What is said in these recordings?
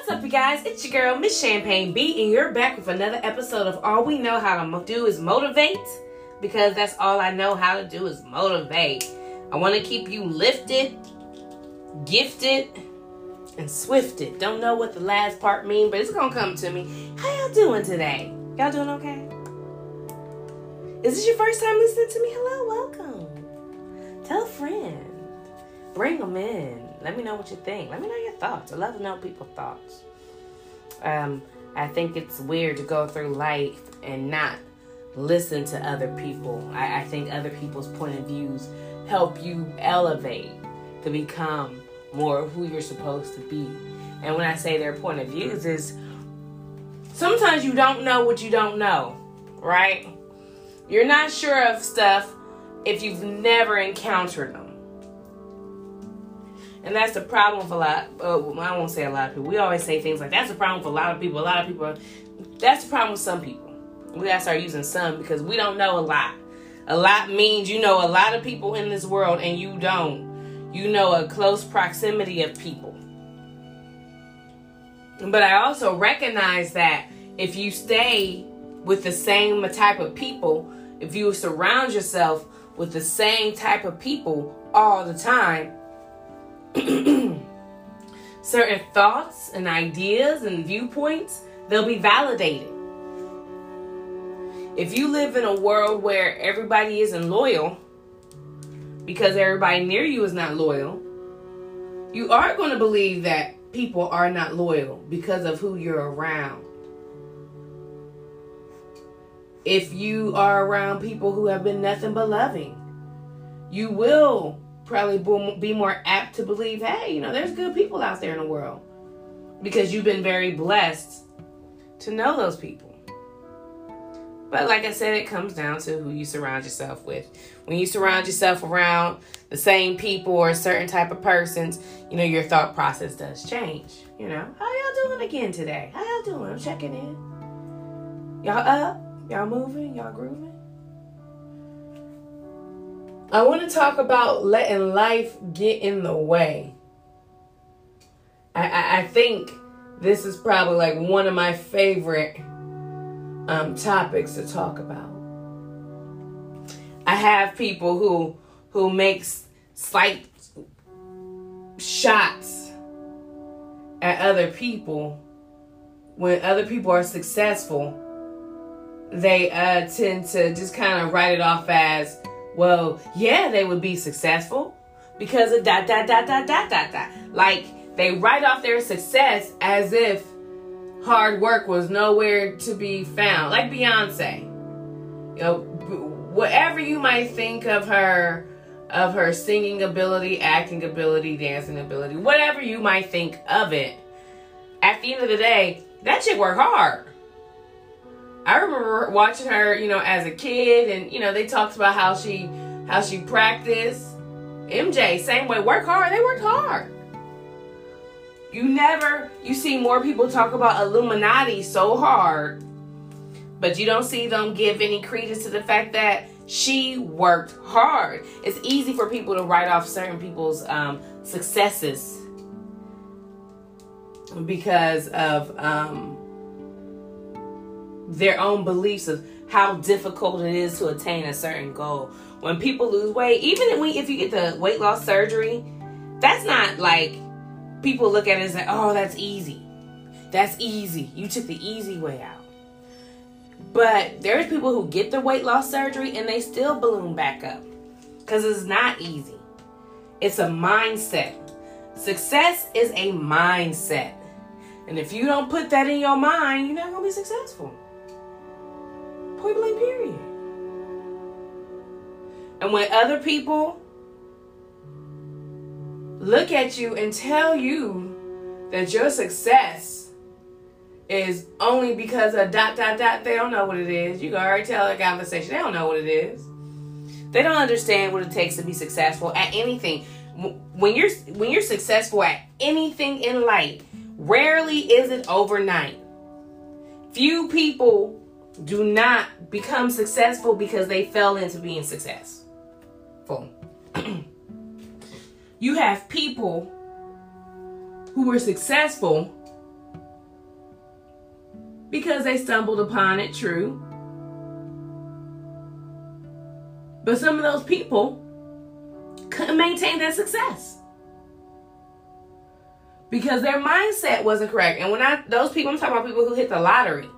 What's up, you guys? It's your girl, Miss Champagne B, and you're back with another episode of All We Know How to Do Is Motivate, because that's all I know how to do is motivate. I want to keep you lifted, gifted, and swifted. Don't know what the last part mean, but it's gonna come to me. How y'all doing today? Y'all doing okay? Is this your first time listening to me? Hello, welcome. Tell a friend. Bring them in. Let me know what you think. Let me know your thoughts. I love to know people's thoughts. Um, I think it's weird to go through life and not listen to other people. I, I think other people's point of views help you elevate to become more who you're supposed to be. And when I say their point of views is sometimes you don't know what you don't know, right? You're not sure of stuff if you've never encountered them. And that's the problem with a lot. Uh, I won't say a lot of people. We always say things like that's the problem with a lot of people. A lot of people. That's the problem with some people. We gotta start using some because we don't know a lot. A lot means you know a lot of people in this world and you don't. You know a close proximity of people. But I also recognize that if you stay with the same type of people, if you surround yourself with the same type of people all the time, certain thoughts and ideas and viewpoints, they'll be validated. If you live in a world where everybody isn't loyal, because everybody near you is not loyal, you are going to believe that people are not loyal because of who you're around. If you are around people who have been nothing but loving, you will probably be more apt to believe, hey, you know, there's good people out there in the world because you've been very blessed to know those people. But like I said, it comes down to who you surround yourself with. When you surround yourself around the same people or certain type of persons, you know, your thought process does change. You know, how y'all doing again today? How y'all doing? I'm checking in. Y'all up? Y'all moving? Y'all grooving? I want to talk about letting life get in the way. I, I, I think this is probably like one of my favorite um, topics to talk about. I have people who who makes slight shots at other people when other people are successful they uh, tend to just kind of write it off as well, yeah, they would be successful because of dot dot dot dot dot dot dot. Like they write off their success as if hard work was nowhere to be found. Like Beyonce. You know, whatever you might think of her of her singing ability, acting ability, dancing ability, whatever you might think of it, at the end of the day, that chick worked hard. I remember watching her, you know, as a kid, and you know, they talked about how she how she practiced. MJ, same way, work hard. They worked hard. You never you see more people talk about Illuminati so hard, but you don't see them give any credence to the fact that she worked hard. It's easy for people to write off certain people's um, successes because of um, their own beliefs of how difficult it is to attain a certain goal. When people lose weight, even if you get the weight loss surgery, that's not like people look at it and say, oh, that's easy. That's easy. You took the easy way out. But there's people who get the weight loss surgery and they still balloon back up because it's not easy. It's a mindset. Success is a mindset. And if you don't put that in your mind, you're not going to be successful. Point blank, period. And when other people look at you and tell you that your success is only because of dot dot dot, they don't know what it is. You can already tell a conversation. They don't know what it is. They don't understand what it takes to be successful at anything. When you're when you're successful at anything in life, rarely is it overnight. Few people do not become successful because they fell into being successful. you have people who were successful because they stumbled upon it, true. But some of those people couldn't maintain that success because their mindset wasn't correct. And when I those people, I'm talking about people who hit the lottery.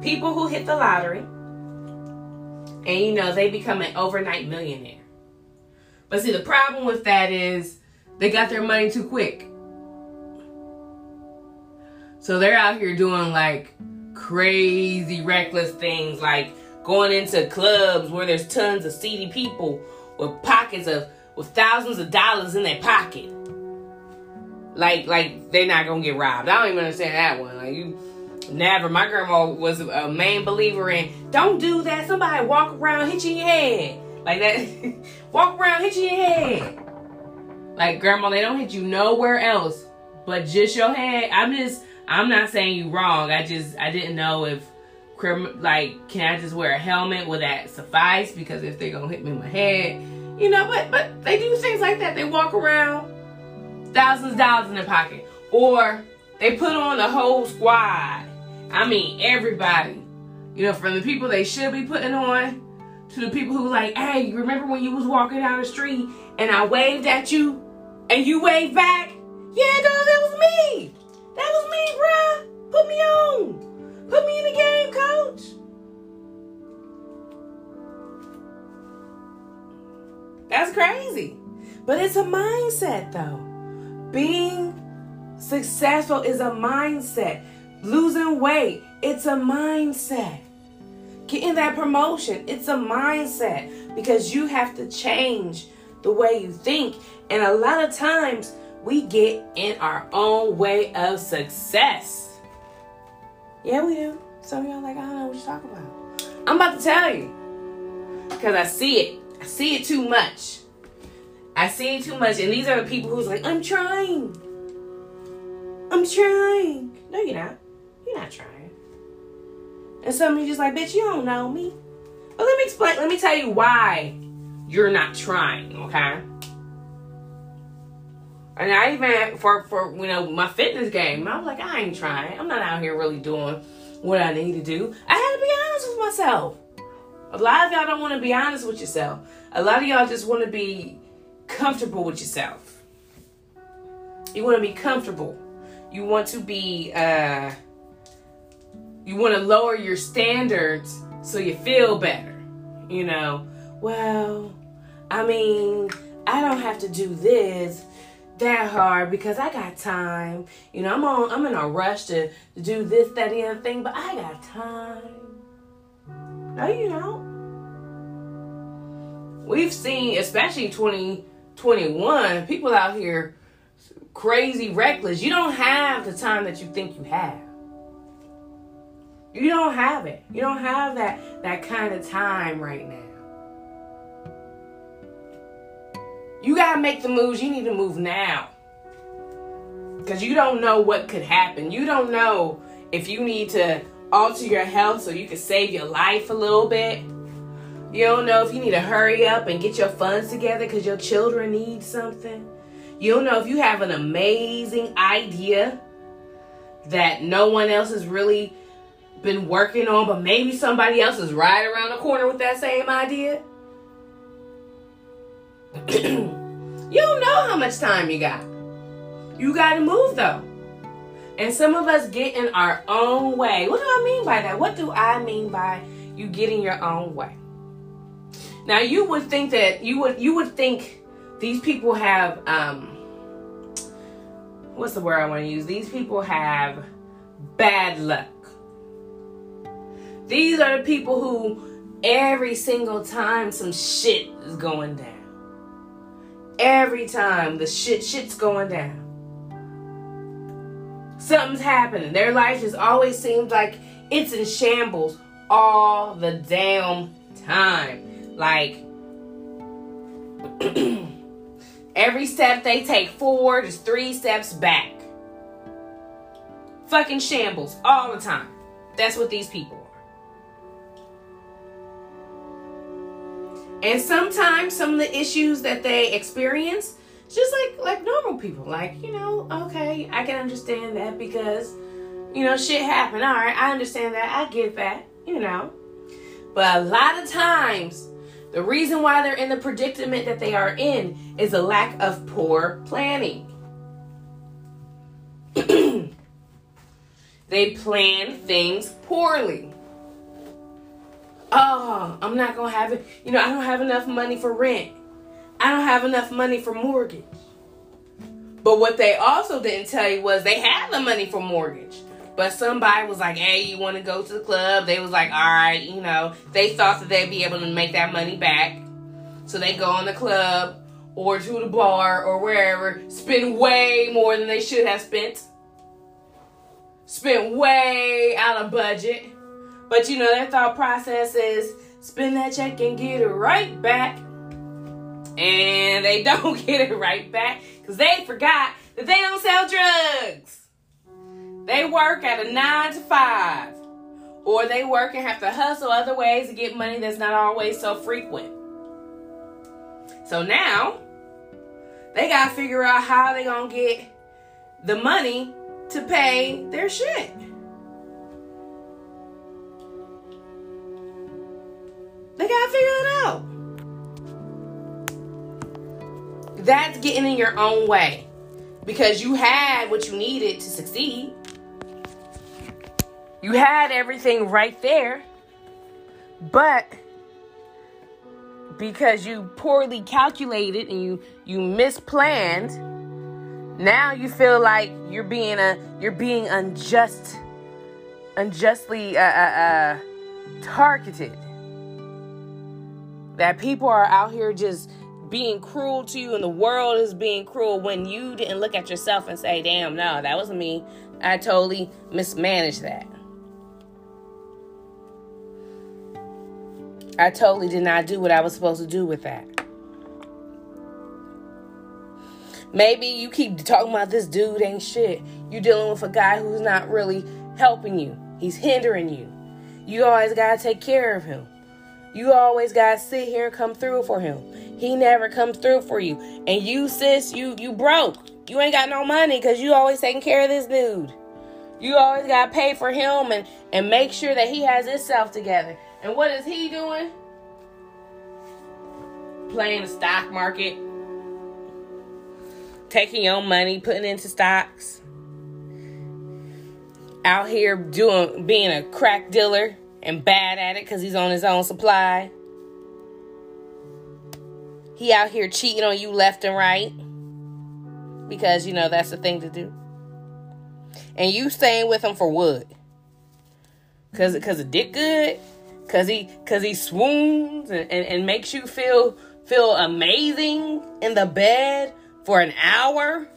People who hit the lottery, and you know they become an overnight millionaire. But see, the problem with that is they got their money too quick. So they're out here doing like crazy reckless things like going into clubs where there's tons of seedy people with pockets of with thousands of dollars in their pocket. Like like they're not gonna get robbed. I don't even understand that one. Like you never. My grandma was a main believer in don't do that. Somebody walk around hit you your head like that. walk around hit you your head. Like grandma, they don't hit you nowhere else but just your head. I'm just I'm not saying you wrong. I just I didn't know if like can I just wear a helmet? Will that suffice? Because if they're gonna hit me in my head, you know. But but they do things like that. They walk around thousands of dollars in their pocket, or they put on the whole squad. I mean everybody. You know, from the people they should be putting on to the people who like, hey, remember when you was walking down the street and I waved at you and you waved back? Yeah, no, that was me. That was me, bruh. Put me on. Put me in the game, coach. That's crazy. But it's a mindset, though. Being successful is a mindset. Losing weight, it's a mindset. Getting that promotion, it's a mindset because you have to change the way you think. And a lot of times, we get in our own way of success. Yeah, we do. Some of y'all like, I don't know what you're talking about. I'm about to tell you. Because I see it. I see it too much. I see it too much. And these are the people who's like, I'm trying. I'm trying. No, you're not. You're not trying. And some of you just like, bitch, you don't know me. But let me explain, let me tell you why you're not trying, okay? And I even for for you know my fitness game, I was like, I ain't trying. I'm not out here really doing what I need to do. I had to be honest with myself. A lot of y'all don't want to be honest with yourself. A lot of y'all just want to be comfortable with yourself. You want to be comfortable. You want to be uh you want to lower your standards so you feel better. You know, well, I mean, I don't have to do this that hard because I got time. You know, I'm on I'm in a rush to, to do this, that, the other thing, but I got time. No, you don't. We've seen, especially 2021, people out here crazy reckless. You don't have the time that you think you have. You don't have it. You don't have that that kind of time right now. You got to make the moves. You need to move now. Because you don't know what could happen. You don't know if you need to alter your health so you can save your life a little bit. You don't know if you need to hurry up and get your funds together because your children need something. You don't know if you have an amazing idea that no one else is really been working on, but maybe somebody else is right around the corner with that same idea. you don't know how much time you got. You got to move though. And some of us get in our own way. What do I mean by that? What do I mean by you getting your own way? Now you would think that you would you would think these people have um what's the word I want to use? These people have bad luck. These are the people who every single time some shit is going down Every time the shit shit's going down. Something's happening. Their life just always seems like it's in shambles all the damn time. Like every step they take forward is three steps back. Fucking shambles all the time. That's what these people And sometimes some of the issues that they experience, just like like normal people, like you know, okay, I can understand that because You know, shit happen. All right, I understand that. I get that. You know. But a lot of times, the reason why they're in the predicament that they are in is a lack of poor planning. they plan things poorly. Oh, I'm not going to have it. You know, I don't have enough money for rent. I don't have enough money for mortgage. But what they also didn't tell you was they had the money for mortgage. But somebody was like, hey, you want to go to the club? They was like, all right, you know, they thought that they'd be able to make that money back. So they go in the club or to the bar or wherever, spend way more than they should have spent. Spent way out of budget. But you know, their thought process is spend that check and get it right back. And they don't get it right back because they forgot that they don't sell drugs. They work at a nine to five, or they work and have to hustle other ways to get money that's not always so frequent. So now they got to figure out how they going to get the money to pay their shit. They got to figure it out. That's getting in your own way because you had what you needed to succeed. You had everything right there, but because you poorly calculated and you you misplanned, now you feel like you're being a you're being unjust, unjustly uh, uh, uh, targeted. That people are out here just being cruel to you and the world is being cruel when you didn't look at yourself and say, damn, no, that wasn't me. I totally mismanaged that. I totally did not do what I was supposed to do with that. Maybe you keep talking about this dude ain't shit. You're dealing with a guy who's not really helping you. He's hindering you. You always gotta take care of him. You always gotta sit here and come through for him. He never comes through for you. And you, sis, you you broke. You ain't got no money because you always taking care of this dude. You always gotta pay for him and, and make sure that he has himself together. And what is he doing? Playing the stock market, taking your money, putting into stocks. Out here doing being a crack dealer and bad at it because he's on his own supply. He out here cheating on you left and right because you know that's the thing to do. And you staying with him for what? Cause cause it dick good? Cause he cause he swoons and, and, and makes you feel feel amazing in the bed for an hour?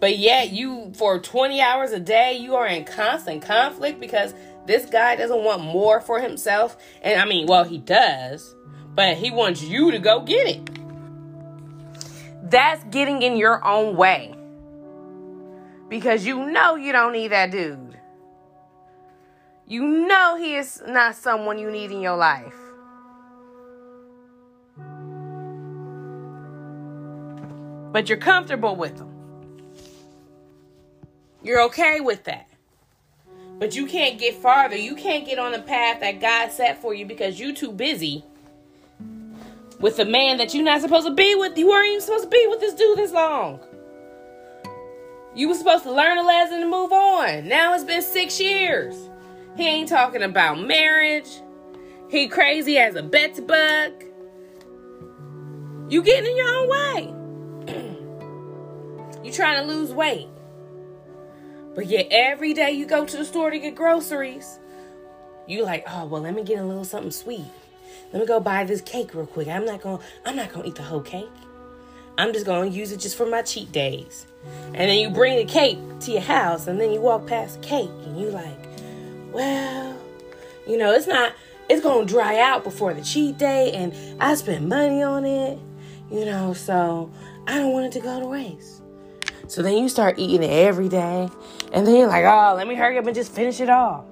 But yet you for 20 hours a day you are in constant conflict because this guy doesn't want more for himself. And I mean, well, he does, but he wants you to go get it. That's getting in your own way. Because you know you don't need that dude. You know he is not someone you need in your life. But you're comfortable with him. You're okay with that. But you can't get farther. You can't get on the path that God set for you because you're too busy with a man that you're not supposed to be with. You weren't even supposed to be with this dude this long. You were supposed to learn a lesson and move on. Now it's been six years. He ain't talking about marriage. He crazy as a bet bug. You getting in your own way. you trying to lose weight. But yet every day you go to the store to get groceries, you like, oh well, let me get a little something sweet. Let me go buy this cake real quick. I'm not gonna I'm not gonna eat the whole cake. I'm just gonna use it just for my cheat days. And then you bring the cake to your house and then you walk past the cake and you like, well, you know, it's not it's gonna dry out before the cheat day and I spent money on it, you know, so I don't want it to go to waste. So then you start eating it every day, and then you're like, oh, let me hurry up and just finish it all.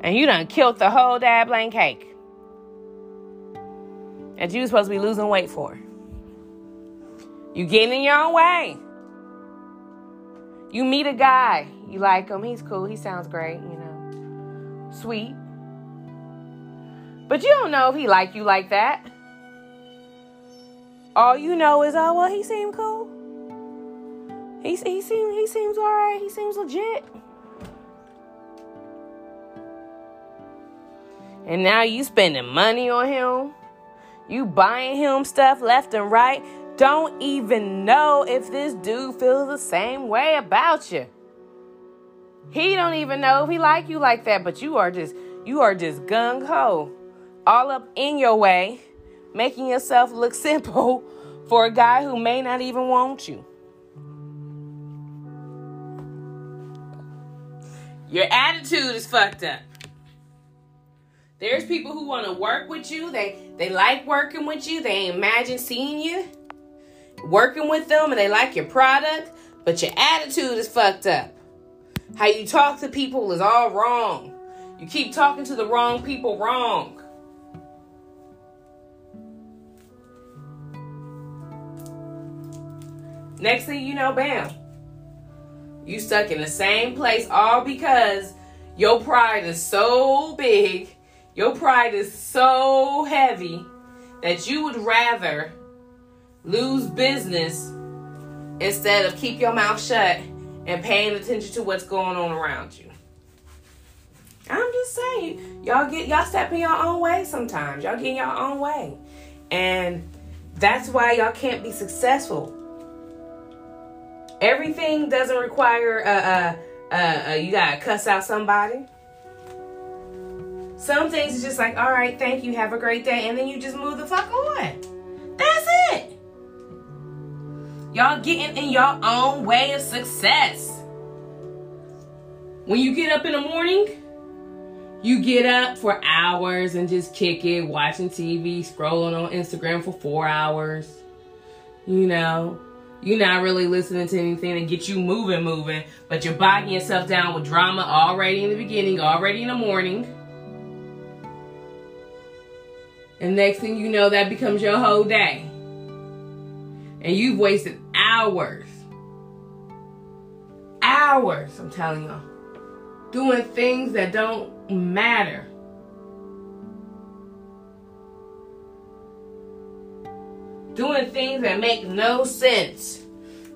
And you done killed the whole dabbling cake that you supposed to be losing weight for. You getting in your own way. You meet a guy, you like him, he's cool, he sounds great, you know, sweet. But you don't know if he like you like that. All you know is, oh well, he seemed cool. He he seems he seems all right. He seems legit. And now you spending money on him. You buying him stuff left and right. Don't even know if this dude feels the same way about you. He don't even know if he like you like that, but you are just you are just gung ho, all up in your way, making yourself look simple for a guy who may not even want you. Your attitude is fucked up. There's people who want to work with you. They they like working with you. They imagine seeing you working with them and they like your product, but your attitude is fucked up. How you talk to people is all wrong. You keep talking to the wrong people wrong. Next thing you know, bam. You stuck in the same place all because your pride is so big your pride is so heavy that you would rather lose business instead of keep your mouth shut and paying attention to what's going on around you. I'm just saying, y'all get y'all stepping your own way sometimes. Y'all getting your own way. And that's why y'all can't be successful. Everything doesn't require uh uh, uh you gotta cuss out somebody. Some things is just like, all right, thank you, have a great day, and then you just move the fuck on. That's it. Y'all getting in your own way of success. When you get up in the morning, you get up for hours and just kick it, watching TV, scrolling on Instagram for four hours. You know, you're not really listening to anything to get you moving, moving, but you're bogging yourself down with drama already in the beginning, already in the morning. And next thing you know, that becomes your whole day. And you've wasted hours. Hours, I'm telling y'all. Doing things that don't matter. Doing things that make no sense.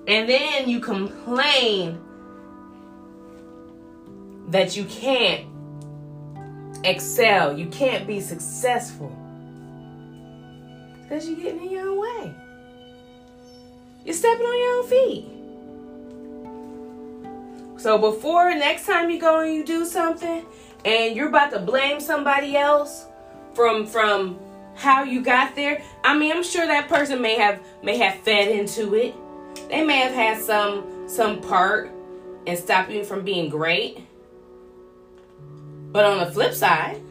And then you complain that you can't excel, you can't be successful. Because you're getting in your own way. You're stepping on your own feet. So before next time you go and you do something and you're about to blame somebody else from from how you got there, I mean I'm sure that person may have may have fed into it. They may have had some some part in stopping you from being great. But on the flip side,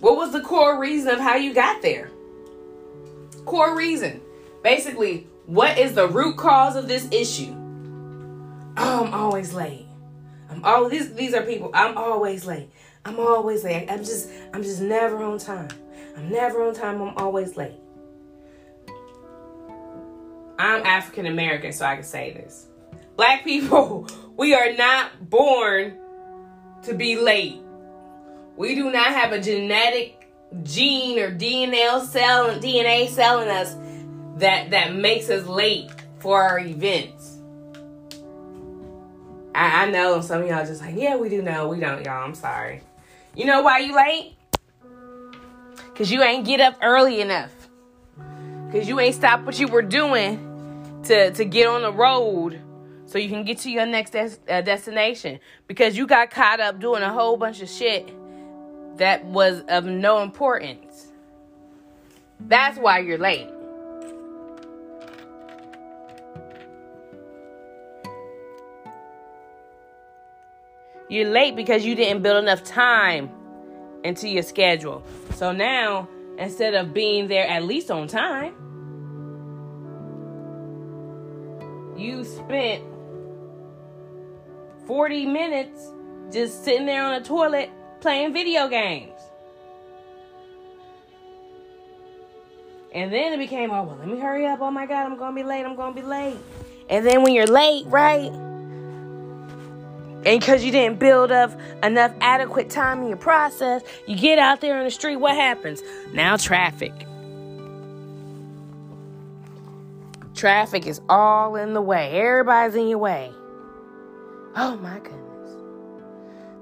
What was the core reason of how you got there? Core reason. Basically, what is the root cause of this issue? Oh, I'm always late. I'm all these these are people. I'm always late. I'm always late. I'm just I'm just never on time. I'm never on time. I'm always late. I'm African American, so I can say this. Black people, we are not born to be late. We do not have a genetic gene or DNA cell DNA selling us that that makes us late for our events. I, I know some of y'all just like, yeah, we do know. We don't, y'all. I'm sorry. You know why you late? Cause you ain't get up early enough. Cause you ain't stop what you were doing to to get on the road so you can get to your next des- uh, destination. Because you got caught up doing a whole bunch of shit that was of no importance. That's why you're late. You're late because you didn't build enough time into your schedule. So now, instead of being there at least on time, you spent 40 minutes just sitting there on the toilet playing video games. And then it became, oh, well, let me hurry up. Oh my God, I'm going to be late. I'm going to be late. And then when you're late, right? And because you didn't build up enough adequate time in your process, you get out there on the street, what happens? Now traffic. Traffic is all in the way. Everybody's in your way. Oh my goodness.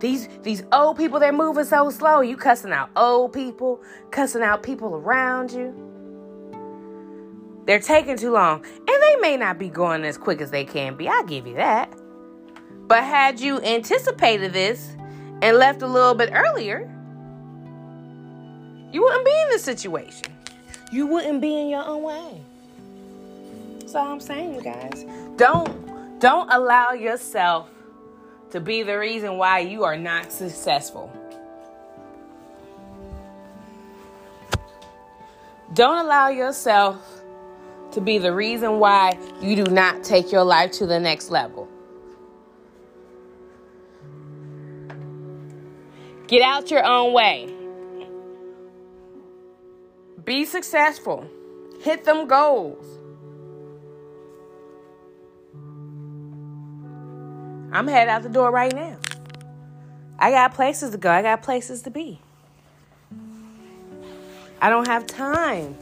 These these old people they're moving so slow. You cussing out old people, cussing out people around you. They're taking too long. And they may not be going as quick as they can be. I give you that. But had you anticipated this and left a little bit earlier, you wouldn't be in this situation. You wouldn't be in your own way. That's all I'm saying, you guys. Don't don't allow yourself to be the reason why you are not successful. Don't allow yourself to be the reason why you do not take your life to the next level. Get out your own way. Be successful. Hit them goals. I'm headed out the door right now. I got places to go. I got places to be. I don't have time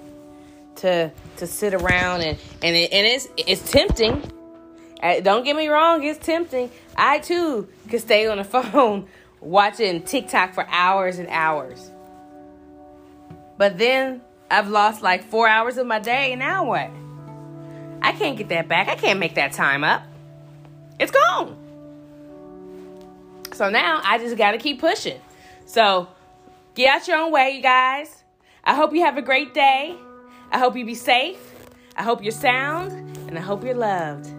to to sit around and and it, and it's it's tempting. Uh, don't get me wrong, it's tempting. I too could stay on the phone watching TikTok for hours and hours. But then I've lost like four hours of my day, now what? I can't get that back. I can't make that time up. It's gone. So now I just got to keep pushing. So get out your own way, you guys. I hope you have a great day. I hope you be safe. I hope you're sound. And I hope you're loved.